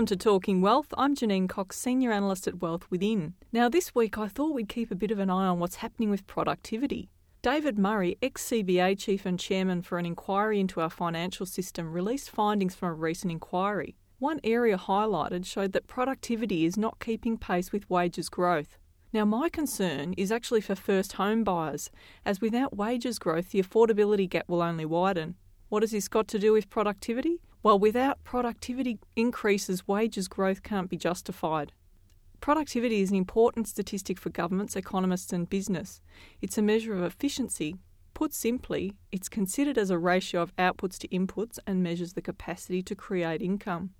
Welcome to Talking Wealth. I'm Janine Cox, Senior Analyst at Wealth Within. Now, this week I thought we'd keep a bit of an eye on what's happening with productivity. David Murray, ex CBA Chief and Chairman for an inquiry into our financial system, released findings from a recent inquiry. One area highlighted showed that productivity is not keeping pace with wages growth. Now, my concern is actually for first home buyers, as without wages growth, the affordability gap will only widen. What has this got to do with productivity? Well, without productivity increases, wages growth can't be justified. Productivity is an important statistic for governments, economists, and business. It's a measure of efficiency. Put simply, it's considered as a ratio of outputs to inputs and measures the capacity to create income.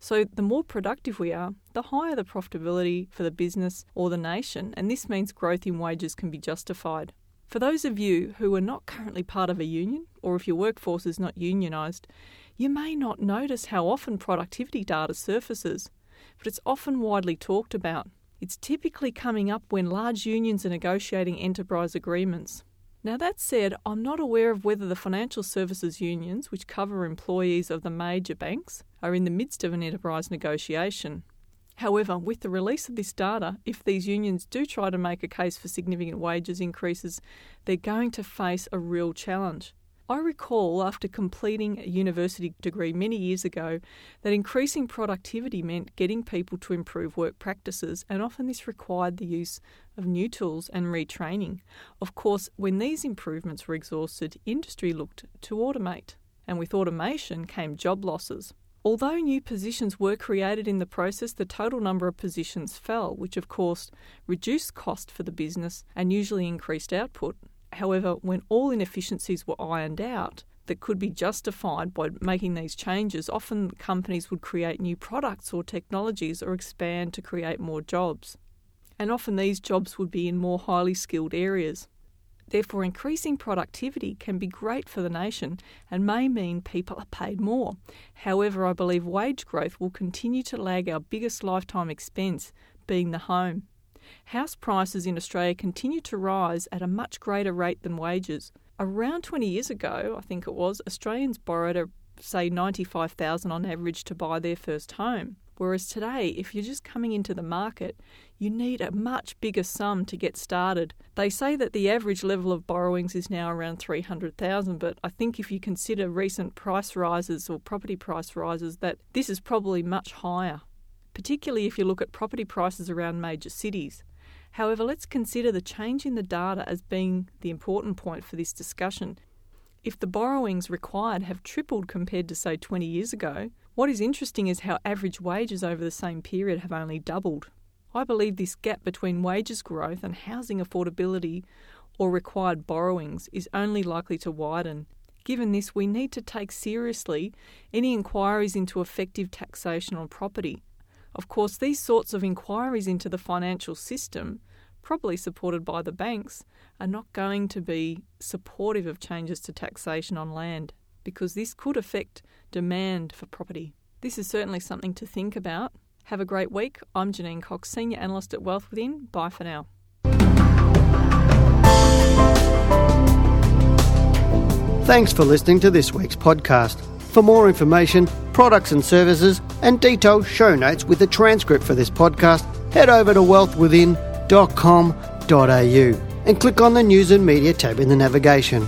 So, the more productive we are, the higher the profitability for the business or the nation, and this means growth in wages can be justified. For those of you who are not currently part of a union, or if your workforce is not unionised, you may not notice how often productivity data surfaces, but it's often widely talked about. It's typically coming up when large unions are negotiating enterprise agreements. Now, that said, I'm not aware of whether the financial services unions, which cover employees of the major banks, are in the midst of an enterprise negotiation. However, with the release of this data, if these unions do try to make a case for significant wages increases, they're going to face a real challenge. I recall after completing a university degree many years ago that increasing productivity meant getting people to improve work practices, and often this required the use of new tools and retraining. Of course, when these improvements were exhausted, industry looked to automate, and with automation came job losses. Although new positions were created in the process, the total number of positions fell, which of course reduced cost for the business and usually increased output. However, when all inefficiencies were ironed out that could be justified by making these changes, often companies would create new products or technologies or expand to create more jobs. And often these jobs would be in more highly skilled areas. Therefore, increasing productivity can be great for the nation and may mean people are paid more. However, I believe wage growth will continue to lag our biggest lifetime expense, being the home. House prices in Australia continue to rise at a much greater rate than wages. Around 20 years ago, I think it was, Australians borrowed a, say 95,000 on average to buy their first home. Whereas today, if you're just coming into the market, you need a much bigger sum to get started. They say that the average level of borrowings is now around 300,000, but I think if you consider recent price rises or property price rises that this is probably much higher particularly if you look at property prices around major cities. However, let's consider the change in the data as being the important point for this discussion. If the borrowings required have tripled compared to, say, 20 years ago, what is interesting is how average wages over the same period have only doubled. I believe this gap between wages growth and housing affordability or required borrowings is only likely to widen. Given this, we need to take seriously any inquiries into effective taxation on property. Of course, these sorts of inquiries into the financial system, probably supported by the banks, are not going to be supportive of changes to taxation on land because this could affect demand for property. This is certainly something to think about. Have a great week. I'm Janine Cox, Senior Analyst at Wealth Within. Bye for now. Thanks for listening to this week's podcast. For more information, products and services, and detailed show notes with the transcript for this podcast, head over to wealthwithin.com.au and click on the News and Media tab in the navigation.